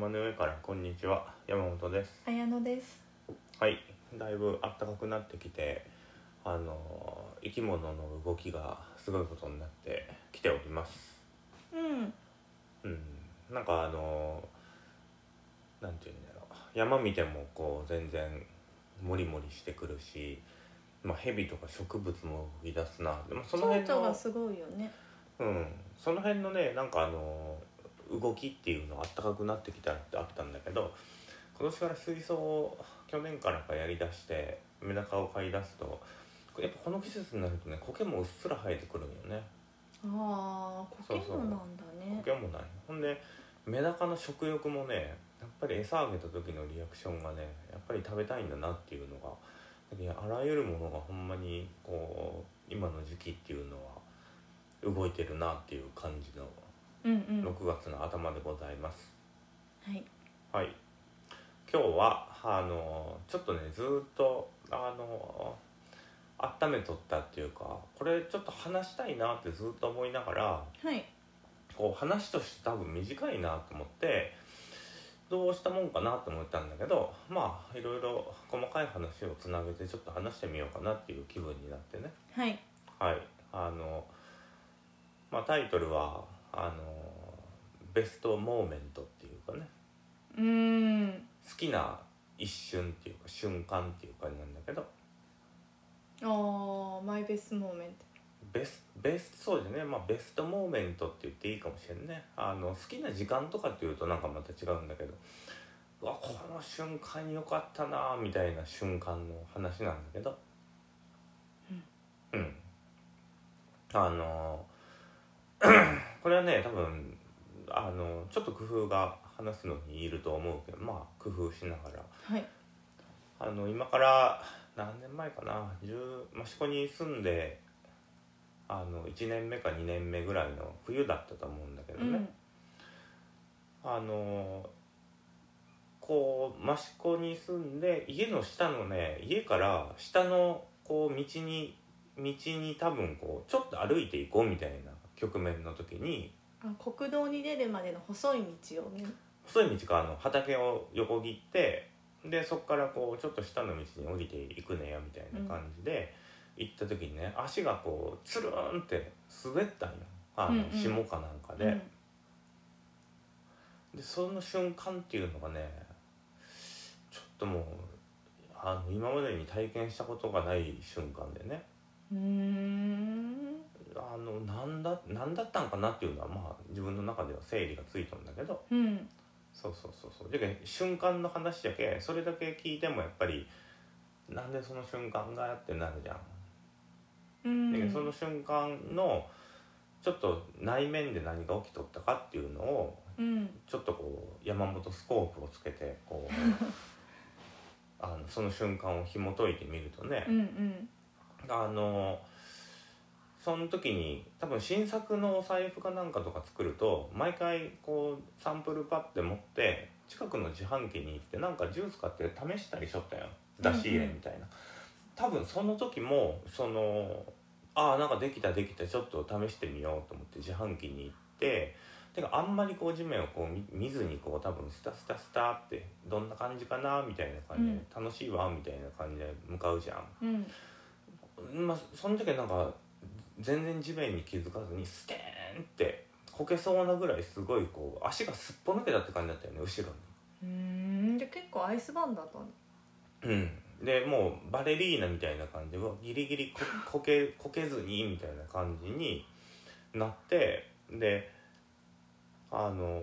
山の上からこんにちは山本です。綾乃です。はいだいぶ暖かくなってきてあの生き物の動きがすごいことになってきております。うん。うんなんかあのなんていうんだろう。山見てもこう全然モリモリしてくるしまあ蛇とか植物も動き出すな。でもその辺のがすごいよね。うん、その辺のねなんかあの動きっていうのが暖かくなってきたらってあったんだけど今年から水槽を去年からかやりだしてメダカを飼い出すとやっぱこの季節になるとね苔もうっすら生えてくるんよね。ああ苔もなんだね。苔もない。ほんでメダカの食欲もねやっぱり餌あげた時のリアクションがねやっぱり食べたいんだなっていうのがあらゆるものがほんまにこう今の時期っていうのは動いてるなっていう感じのうんうん。は6月の頭でございます。い。はい。今日はあのちょっとねずーっとあの温めとったっていうかこれちょっと話したいなってずっと思いながらはい。こう話として多分短いなと思ってどうしたもんかなと思ったんだけどまあいろいろ細かい話をつなげてちょっと話してみようかなっていう気分になってね。はい。はい。あのまあタイトルはあのベストモーメントっていうかね。うーん。好きな一瞬っていうか瞬間っていう感じなんだけど。ああマイベスモーメントベスベスそうじゃね。まあベストモーメントって言っていいかもしれんね。あの好きな時間とかっていうとなんかまた違うんだけど。うわこの瞬間よかったなみたいな瞬間の話なんだけど。うん、あの これはね多分あのちょっと工夫が話すのにいると思うけどまあ工夫しながら。はい。あの今から何年前かな？10益子に住んであの1年目か2年目ぐらいの冬だったと思うんだけどね、うん。あのこう益子に住んで家の下のね家から下のこう道に道に多分こうちょっと歩いていこうみたいな局面の時にあ国道に出るまでの細い道をね。細い道かあの畑を横切ってでそこからこうちょっと下の道に降りていくねやみたいな感じで行った時にね足がこうつるーんって滑ったんよ。あの、霜かなんかで、うん。でその瞬間っていうのがねちょっともうあの今までに体験したことがない瞬間でね。うーんあのなんだなんだったんかなっていうのはまあ自分の中では整理がついたんだけど。うん。そうそうそうそう。じゃけ瞬間の話だけそれだけ聞いてもやっぱりなんでその瞬間がってなるじゃん、うん。その瞬間のちょっと内面で何が起きとったかっていうのをうん。ちょっとこう山本スコープをつけてこう あのその瞬間を紐解いてみるとね。う、んうん。あのその時に多分新作のお財布かなんかとか作ると毎回こうサンプルパッて持って近くの自販機に行ってなんかジュース買って試したりしとったよ出し入れみたいな、多分その時もそのああなんかできたできたちょっと試してみようと思って自販機に行っててかあんまりこう地面をこう見見ずにこう多分スタスタスタってどんな感じかなみたいな感じで、楽しいわみたいな感じで向かうじゃん。うん。まあ、その時はなんか全然地面に気づかずにステーンってこけそうなぐらいすごいこう足がすっぽ抜けたって感じだったよね後ろうーんで結構アイスバーンだったんだに。うん、でもうバレリーナみたいな感じでギリギリここけこけずにみたいな感じになってであの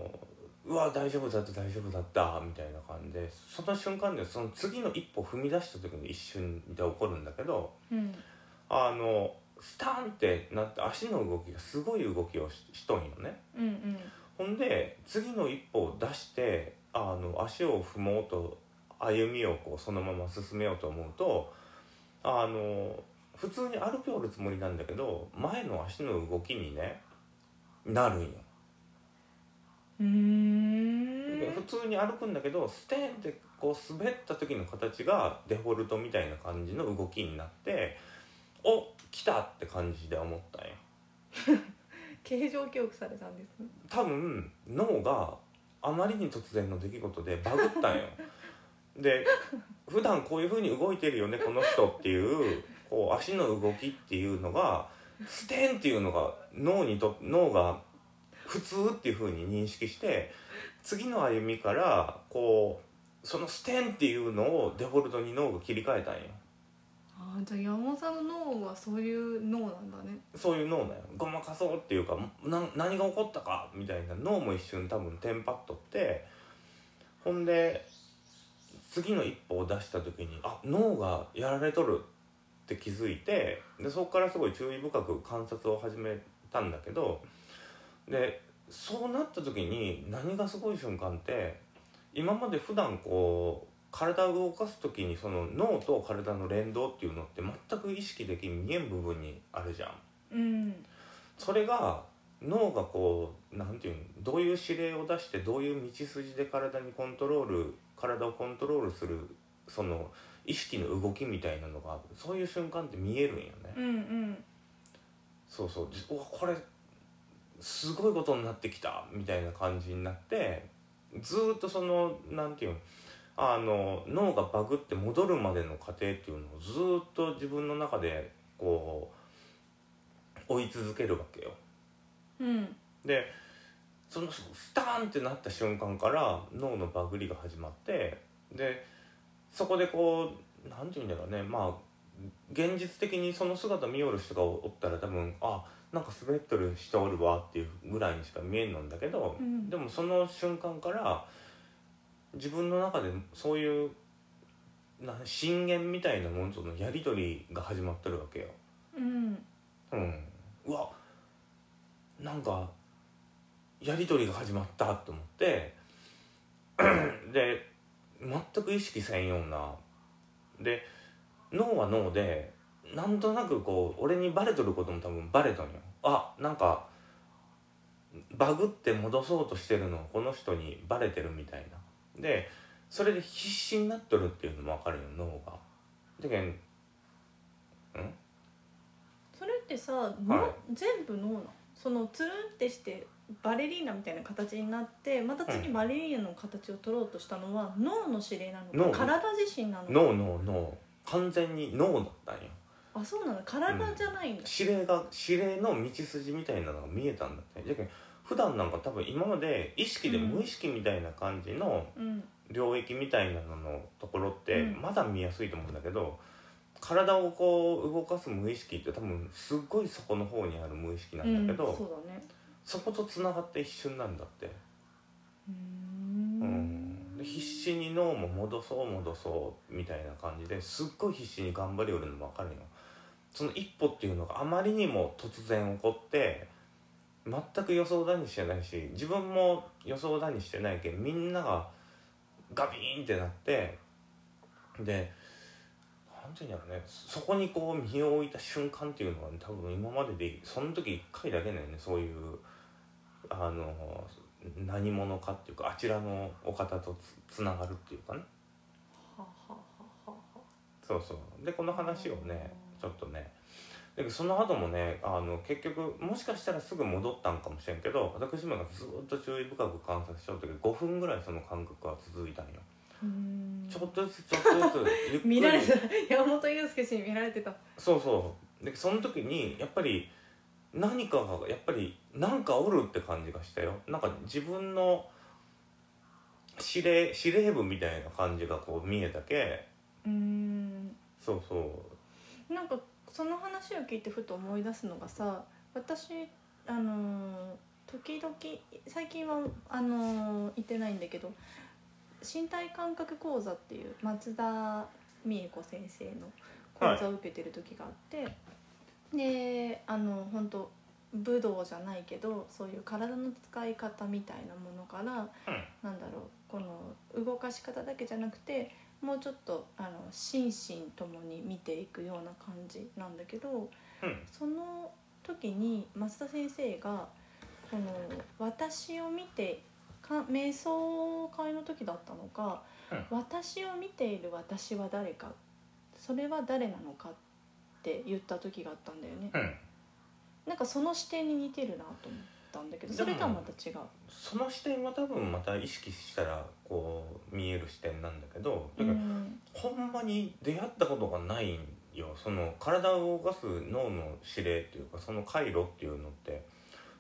うわ大丈夫だった大丈夫だったみたいな感じでその瞬間でその次の一歩踏み出した時の一瞬で起こるんだけどうん。あのスタンってなって足の動きがすごい動きをししとんよね。うんうん。ほんで次の一歩を出してあの足を踏もうと歩みをこうそのまま進めようと思うとあの普通に歩きおるつもりなんだけど前の足の動きにねなるんよ、うーん。で普通に歩くんだけどステーンってこう滑った時の形がデフォルトみたいな感じの動きになってお来たって感じで思ったんよ形状記憶されたんですね。多分脳があまりに突然の出来事でバグったんよ。で普段こういう風に動いてるよねこの人っていうこう足の動きっていうのがステンっていうのが脳にと脳が普通っていう風に認識して次の歩みからこうそのステンっていうのをデフォルトに脳が切り替えたんよあじゃあ山本さんの脳はそういう脳なんだね。そういう脳なんよ。ごまかそうっていうかな何が起こったかみたいな。脳も一瞬多分テンパっとってほんで次の一歩を出した時にあ脳がやられとるって気づいてでそこからすごい注意深く観察を始めたんだけどでそうなった時に何がすごい瞬間って今まで普段こう体を動かす時にその脳と体の連動っていうのって全く意識できん見えん部分にあるじゃん。うん。それが脳がこうなんていうのどういう指令を出してどういう道筋で体にコントロール体をコントロールするその意識の動きみたいなのがそういう瞬間って見えるんよね、うんうん。そうそう。じうわこれすごいことになってきたみたいな感じになってずーっとそのなんていうのあの脳がバグって戻るまでの過程っていうのをずーっと自分の中でこう追い続けるわけよ。うん。でそのスターンってなった瞬間から脳のバグりが始まってでそこでこうなんて言うんだろうね。まあ現実的にその姿見よる人がおったら多分あなんか滑っとる人おるわっていうぐらいにしか見えんのんだけど、うん。でもその瞬間から自分の中でそういうな震源みたいなものとのやり取りが始まってるわけよ。うん。うん、うわ。なんかやり取りが始まったと思って。で全く意識せんような。で脳は脳でなんとなくこう俺にバレとることも多分バレとんよ。あなんかバグって戻そうとしてるのこの人にバレてるみたいなでそれで必死になっとるっていうのも分かるよ脳が。でけんうん？それってさ、のはい。全部脳なの？そのつるんってしてバレリーナみたいな形になってまた次うん。バレリーナの形を取ろうとしたのは脳の指令なの脳か体自身なのか？脳脳脳。完全に脳だったんよ。あそうなの？体じゃないんだ、指令が指令の道筋みたいなのが見えたんだって。だけど普段なんか多分今まで意識でうん無意識みたいな感じのうん。領域みたいなののところってうん。まだ見やすいと思うんだけど、体をこう動かす無意識って多分すっごい底の方にある無意識なんだけど、うん、そことつながって一瞬なんだって、うん。必死に脳も戻そう戻そうみたいな感じですっごい必死に頑張りよるのも分かるよ。その一歩っていうのがあまりにも突然起こって全く予想だにしてないし自分も予想だにしてないけどみんながガビーンってなってでなんていうんだろうねそこにこう身を置いた瞬間っていうのは、ね、多分今まででその時一回だけだよねそういうあの何者かっていうかあちらのお方とつつながるっていうかね。そうそう。でこの話をねちょっとねでその後もねあの結局もしかしたらすぐ戻ったんかもしれんけど私めがずっと注意深く観察しちゃったけど5分ぐらいその感覚は続いたんよ、ちょっとずつちょっとずつ ゆっくり。見られてた。山本裕介氏に見られてた。そうそう。でその時にやっぱり何かがやっぱりなんかおるって感じがしたよ。なんか自分の司令司令部みたいな感じがこう見えたけ。うーん。そうそう。なんかその話を聞いてふと思い出すのがさ私あのー時々最近はあのー行ってないんだけど身体感覚講座っていう松田美恵子先生の講座を受けてる時があって、であの本当武道じゃないけどそういう体の使い方みたいなものから、なんだろうこの動かし方だけじゃなくてもうちょっとあの心身ともに見ていくような感じなんだけどうん。その時に増田先生がこの私を見てか瞑想会の時だったのか、私を見ている私は誰かそれは誰なのかって言った時があったんだよね。うん。なんかその視点に似てるなと思ったったんだけどそれとはまた違う。その視点は多分また意識したらこう見える視点なんだけどだから、うん。ほんまに出会ったことがないんよ。その体を動かす脳の指令っていうかその回路っていうのって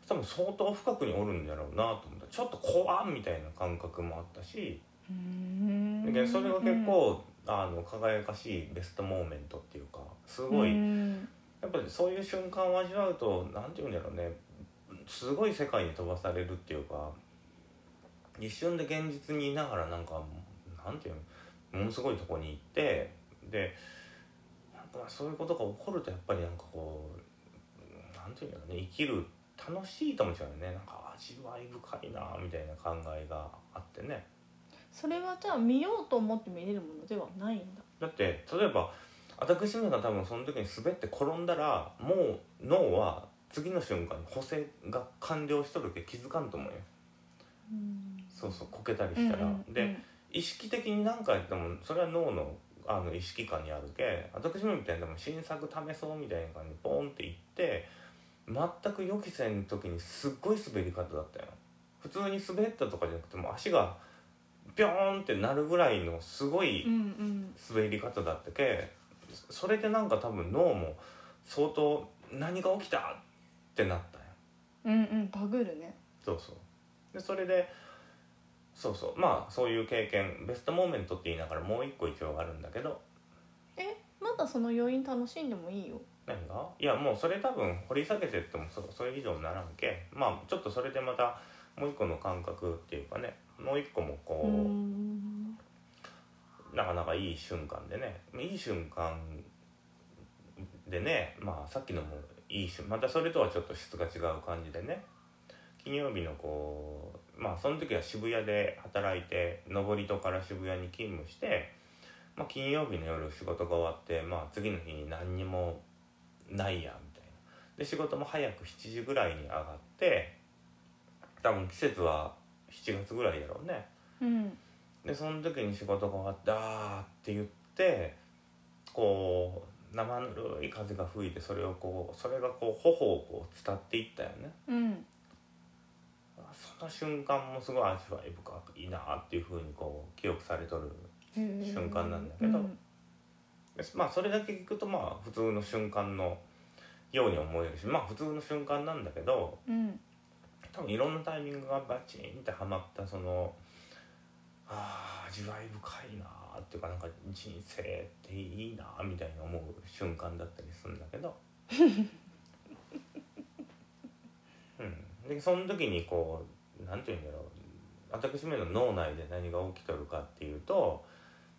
多分相当深くにおるんだろうなと思った。ちょっと怖っみたいな感覚もあったしうん。だけどそれが結構、あの輝かしいベストモーメントっていうかすごい、うん。やっぱりそういう瞬間を味わうと何て言うんだろうねすごい世界に飛ばされるっていうか一瞬で現実にいながらなんかなんていうの？ものすごいとこに行ってでなんかそういうことが起こるとやっぱりなんかこうなんていうんだろうね生きる楽しいと思っちゃうよね。なんか味わい深いなみたいな考えがあってね。それはじゃあ見ようと思って見れるものではないんだ。だって例えば私めが多分その時に滑って転んだらもう脳は次の瞬間に補正が完了しとるけ気づかんと思うよ。そうそうこけたりしたら、うんうんで意識的に何かやってもそれは脳のあの意識下にあるけ私めみたいに多分新作試そうみたいな感じでポンっていって全く予期せん時にすっごい滑り方だったよ。普通に滑ったとかじゃなくてもう足がピョーンってなるぐらいのすごいうんうん。滑り方だったけそれでなんか多分脳も相当何が起きたってなったんようんうんバグるね。そうそう。でそれでそうそう。まあそういう経験ベストモーメントって言いながらもう一個一応あるんだけど。えまだその余韻楽しんでもいいよ。何が？いやもうそれ多分掘り下げてってもそそれ以上にならんけ。まあちょっとそれでまたもう一個の感覚っていうかね。もう一個もこうう、ん。なかなかいい瞬間でね。いい瞬間でねまあさっきのもいい瞬またそれとはちょっと質が違う感じでね。金曜日のこうまあその時は渋谷で働いて登戸から渋谷に勤務して、まあ、金曜日の夜仕事が終わって、まあ、次の日に何にもないやみたいな。で仕事も早く7時ぐらいに上がって多分季節は7月ぐらいやろうね。うん。でその時に仕事が終わって「あー」って言ってこう生ぬるい風が吹いてそれをこうそれがこう頬をこう伝っていったよね。うん。その瞬間もすごい味わい深くいいなっていうふうにこう記憶されとる瞬間なんだけど。うん。でまあそれだけ聞くとまあ普通の瞬間のように思えるしまあ普通の瞬間なんだけどうん。多分いろんなタイミングがバチンってはまったそのあー味わい深いなーっていうかなんか人生っていいなーみたいに思う瞬間だったりするんだけど。うん。でその時にこうなんて言うんだろう。私めの脳内で何が起きとるかっていうと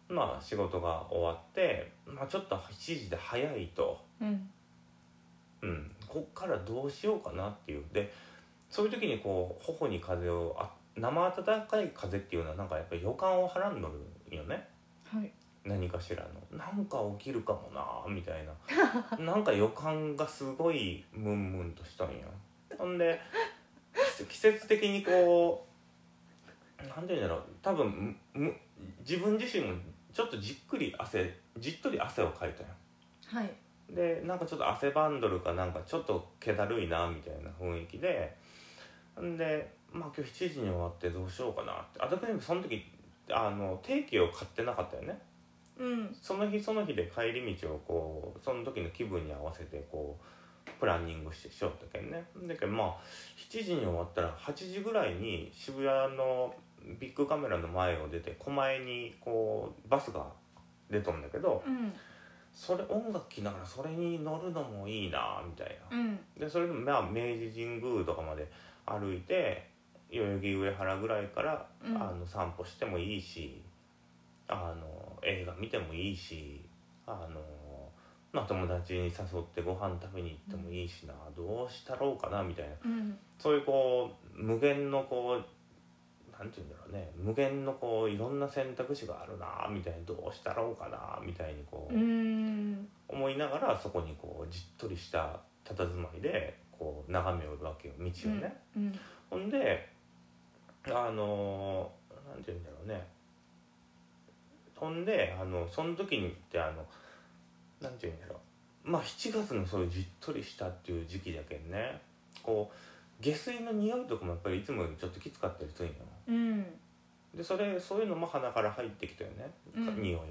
まあ仕事が終わって、まあ、ちょっと7時で早いと。うん。うん、こっからどうしようかなっていう。でそういう時にこう頬に風をあ生暖かい風っていうのはなんかやっぱり予感をはらんどるよね。はい。何かしらの。なんか起きるかもなみたいな。なんか予感がすごいムンムンとしたんよ。ほんで季節的にこうなんて言うんだろう。多分む自分自身もちょっとじっくり汗じっとり汗をかいたんよ。はい。でなんかちょっと汗ばんどるかなんかちょっと気だるいなみたいな雰囲気でんでまあ今日7時に終わってどうしようかなって。あだけどその時あの定期を買ってなかったよね。うん。その日その日で帰り道をこうその時の気分に合わせてこうプランニングしてしよったけんね。だけどまあ7時に終わったら8時ぐらいに渋谷のビッグカメラの前を出て狛江にこうバスが出とんだけどうん。それ音楽聴きながらそれに乗るのもいいなみたいな。うん。でそれでまあ明治神宮とかまで歩いて代々木上原ぐらいから、うん。あの散歩してもいいしあの映画見てもいいしあの、まあ、友達に誘ってご飯食べに行ってもいいしな、どうしたろうかなみたいな。うん。そういうこう無限のこうなんて言うんだろうね。無限のこういろんな選択肢があるなみたいにどうしたろうかなみたいにこう。うん。思いながらそこにこうじっとりした佇まいでこう眺めおるわけよ道をね、うんほんであのなんて言うんだろうね。ほんであのその時にってあのなんて言うんだろう。まあ7月のそういうじっとりしたっていう時期だけんね。こう下水の匂いとかもやっぱりいつもよりちょっときつかったりするんよ。うん。でそれそういうのも鼻から入ってきたよね、うん。匂いも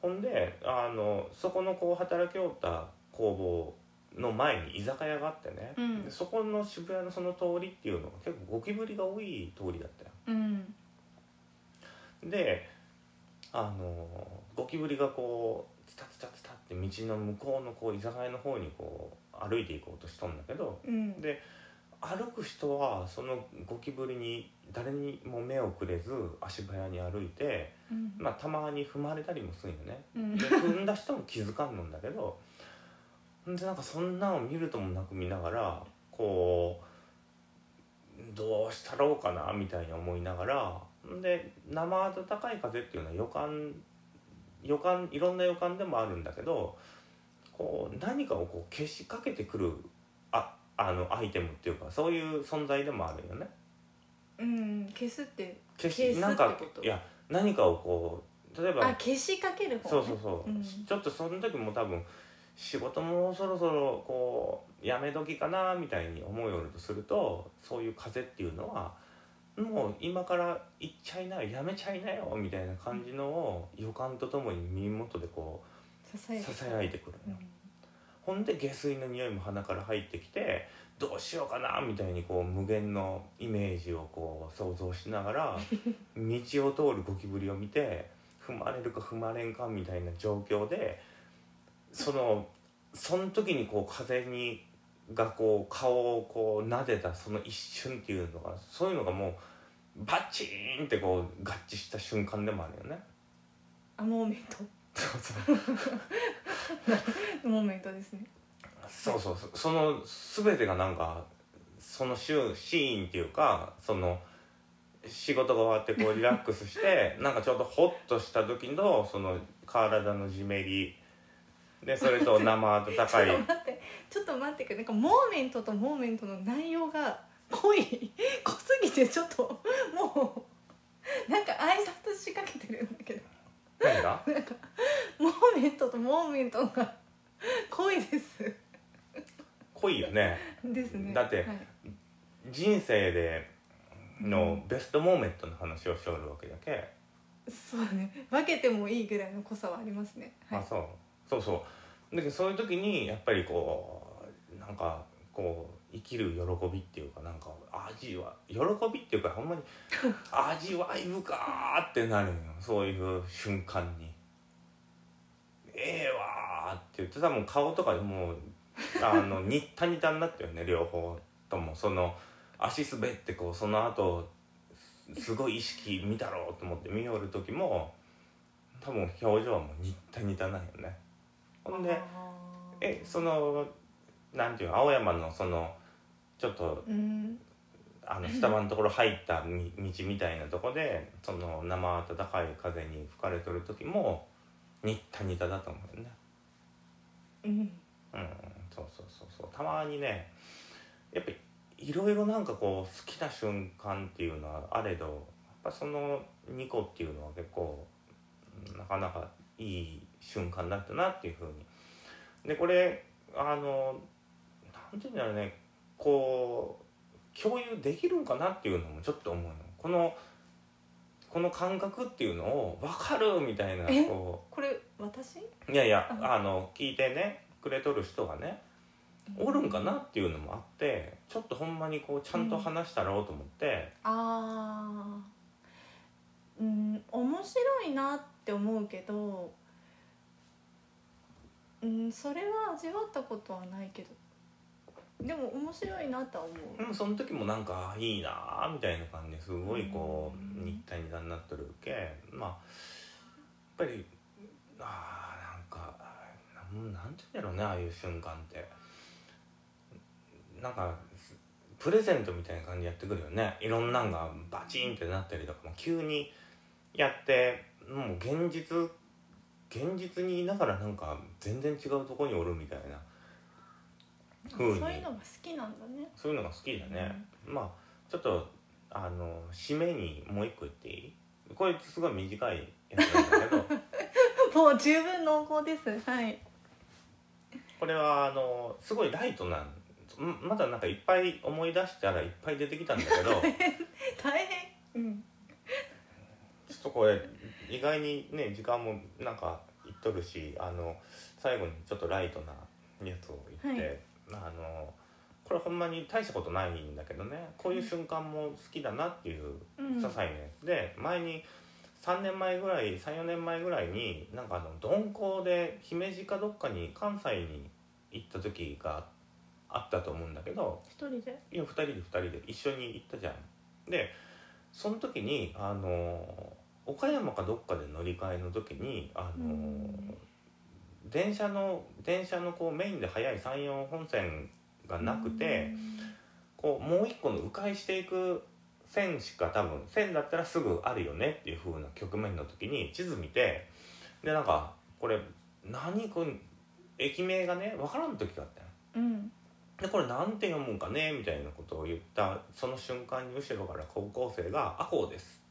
ほんであのそこのこう働きおった工房の前に居酒屋があってね、うん。でそこの渋谷のその通りっていうのが結構ゴキブリが多い通りだったよ。うん。であのゴキブリがこうツタツタツタって道の向こうのこう居酒屋の方にこう歩いていこうとしとんだけどうん。で歩く人はそのゴキブリに誰にも目をくれず足早に歩いて、うん。まあ、たまに踏まれたりもするんよね。うん。で踏んだ人も気づかんのんだけどん でなんかそんなの見るともなく見ながらこうどうしたろうかなみたいに思いながらんで生暖かい風っていうのは予感予感いろんな予感でもあるんだけどこう何かをこう消しかけてくるああのアイテムっていうかそういう存在でもあるよね。うん消すって消しなんかこと？いや何かをこう例えばあ消しかける方ね。そうそうそう、うん。ちょっとその時も多分仕事もそろそろこうやめ時かなみたいに思うようとするとそういう風っていうのはもう今から行っちゃいなよやめちゃいなよみたいな感じのを予感とともに耳元でこうささやいてくるの。よ、うん。ほんで下水の匂いも鼻から入ってきてどうしようかなみたいにこう無限のイメージをこう想像しながら 道を通るゴキブリを見て踏まれるか踏まれんかみたいな状況でそのその時にこう風にがこう顔をこう撫でたその一瞬っていうのがそういうのがもうバチーンってこう合致した瞬間でもあるよね。あモーメント。そうそう。モーメントですね。そうそう。そうその全てがなんかそのシュシーンっていうかその仕事が終わってこうリラックスしてなんかちょっとホッとした時のその体のじめりでそれと生温 ちょかいっと待ってちょっと待ってくれなんかモーメントとモーメントの内容が濃い濃すぎてちょっともうなんか挨拶しかけてるんだけど。何が？モーメントとモーメントが濃いです。濃いよね。ですね。だってはい。人生でのベストモーメントの話をしおるわけだけ、そうね。分けてもいいぐらいの濃さはありますね。はい。あそうそうそう。だけどそういう時にやっぱりこうなんかこう生きる喜びっていうかなんか味は喜びっていうかほんまに 味わい深ーってなるのよ。そういう瞬間に「ええわー」って言って多分顔とかでもうあの ニッタニタになったよね両方とも。その足滑ってこうその後すごい意識見たろうと思って見よる時も多分表情はもうニッタニタなんよねほんでえそのなんていうの青山のそのちょっとうん。あのスタバのところ入ったみ道みたいなとこでその生暖かい風に吹かれとる時もニッタニタだと思うよね。うん。うん。そうそうそうそう。たまにねやっぱりいろいろなんかこう好きな瞬間っていうのはあれどやっぱその2個っていうのは結構うんなかなかいい瞬間だったなっていうふうに。でこれあのなんていうんだろうね。こう共有できるんかなっていうのもちょっと思うの。このこの感覚っていうのを分かるみたいなえ？ここれ私？ういやいやあ。の聞いてねくれとる人がねおるんかなっていうのもあってちょっとほんまにこうちゃんと話したろうと思って、あー。うん面白いなって思うけどうんそれは味わったことはないけど。でも面白いなとは思う。でもその時もなんかいいなーみたいな感じですごいこううん。日体になってるけ。まあやっぱりあーなんかなんなんて言うんだろうねああいう瞬間って。なんかプレゼントみたいな感じでやってくるよね。いろんなんがバチンってなったりとかも急にやってもう現実現実にいながらなんか全然違うところにおるみたいなそういうのが好きなんだね。そういうのが好きだね、まあちょっとあの締めにもう一個言っていい？これすごい短いやつなんだけど。もう十分濃厚です。はい。これはあのすごいライトなんまだなんかいっぱい思い出したらいっぱい出てきたんだけど。大変。うん。ちょっとこれ意外にね時間もなんかいっとるしあの最後にちょっとライトなやつを言って、あのこれほんまに大したことないんだけどねこういう瞬間も好きだなっていううん。些細なやつで前に3年前ぐらい34年前ぐらいになんかあの鈍行で姫路かどっかに関西に行った時があったと思うんだけど一人で？いや2人で2人で一緒に行ったじゃん。でその時にあの岡山かどっかで乗り換えの時にあの、うん電車の電車のこうメインで速い山陽本線がなくて、こうもう一個の迂回していく線しか多分線だったらすぐあるよねっていう風な局面の時に地図見てでなんかこれ何これ駅名がね分からん時があったよ。うんでこれなんて読むんかねみたいなことを言ったその瞬間に後ろから高校生が「あこうです」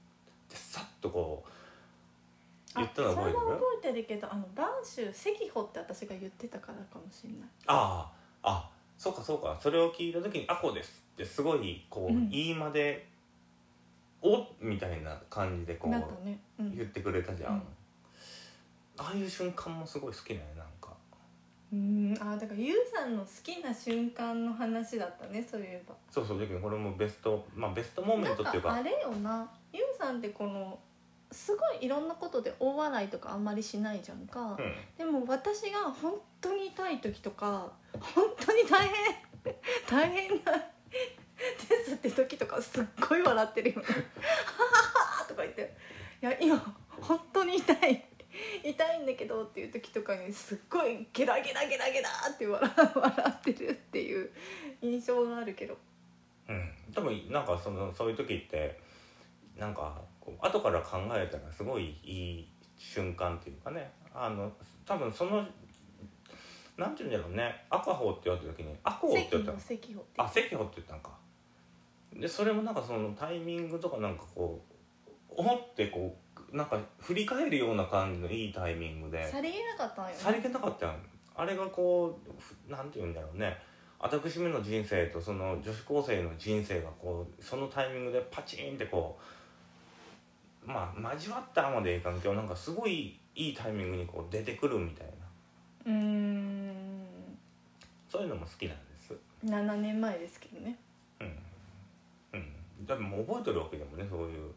ってさっとこう言ったの覚えてる？あそれは覚えてるけどあの播州赤穂って私が言ってたからかもしれない。あああそうかそうか。それを聞いた時に「あこうです」ってすごいこう、うん言い間で「おみたいな感じでこうなんかね、うん、言ってくれたじゃん、うん。ああいう瞬間もすごい好きなんやなんか。うんあだからゆうさんの好きな瞬間の話だったねそういえば。そうそうだけどこれもベストまあベストモーメントっていうか。なんかあれよなさんってこのすごいいろんなことで大笑いとかあんまりしないじゃんか、うん。でも私が本当に痛い時とか本当に大変大変なですって時とかすっごい笑ってるよね「ははは」とか言って「いや今本当に痛い痛いんだけど」っていう時とかにすっごいゲラゲラゲラゲラって笑笑ってるっていう印象があるけど。うん、多分なんかそのそういう時ってなんかこう後から考えたらすごいいい瞬間っていうかね。あの多分そのなんて言うんだろうね。赤穂って言われた時に赤穂って言ったの？関の関穂あ赤穂って言ったんか。でそれもなんかそのタイミングとかなんかこう思ってこうなんか振り返るような感じのいいタイミングで。さりげなかったんよね。さりげなかったあれがこうふなんて言うんだろうね。私めの人生とその女子高生の人生がこうそのタイミングでパチンってこうまあ交わったまでいかんけどなんかすごいいいタイミングにこう出てくるみたいな。うーん。そういうのも好きなんです。7年前ですけどね。うん。うん。でももう覚えてるわけでもねそういう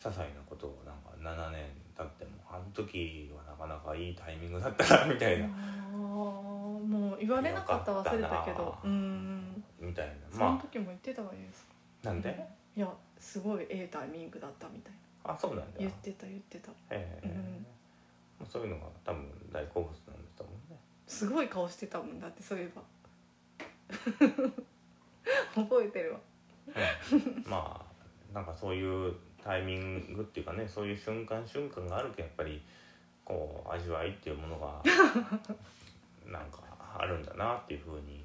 些細なことをなんか7年経ってもあの時はなかなかいいタイミングだったなみたいな。あーもう言われなかった忘れたけど。うん。みたいな。そのま時も言ってたわゆうさあなんで？んいやすごいええタイミングだったみたいなあそうなんだ。言ってた言ってた。ええ。うん。まあそういうのが多分大好物なんだと思うね。すごい顔してたもんだってそういえば。覚えてるわ。うん。まあなんかそういうタイミングっていうかねそういう瞬間瞬間があるけどやっぱりこう味わいっていうものが なんかあるんだなっていうふうに、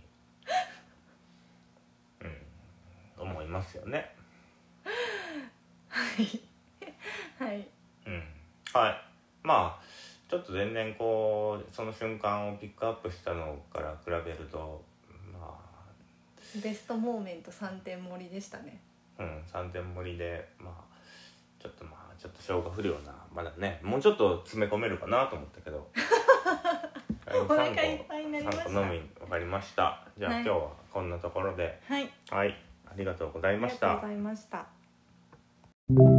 うん、思いますよね。はいはい。うん、はい。まあちょっと全然こうその瞬間をピックアップしたのから比べるとまベストモーメント3点盛りでしたね。あ、うん、3点盛りでまあちょっとまあちょっと消化不良なまだねもうちょっと詰め込めるかなと思ったけど。お腹いっぱいになりました。3個のみ分かりました。じゃあ、はい。今日はこんなところで。はい。はい。ありがとうございありました。がとうございました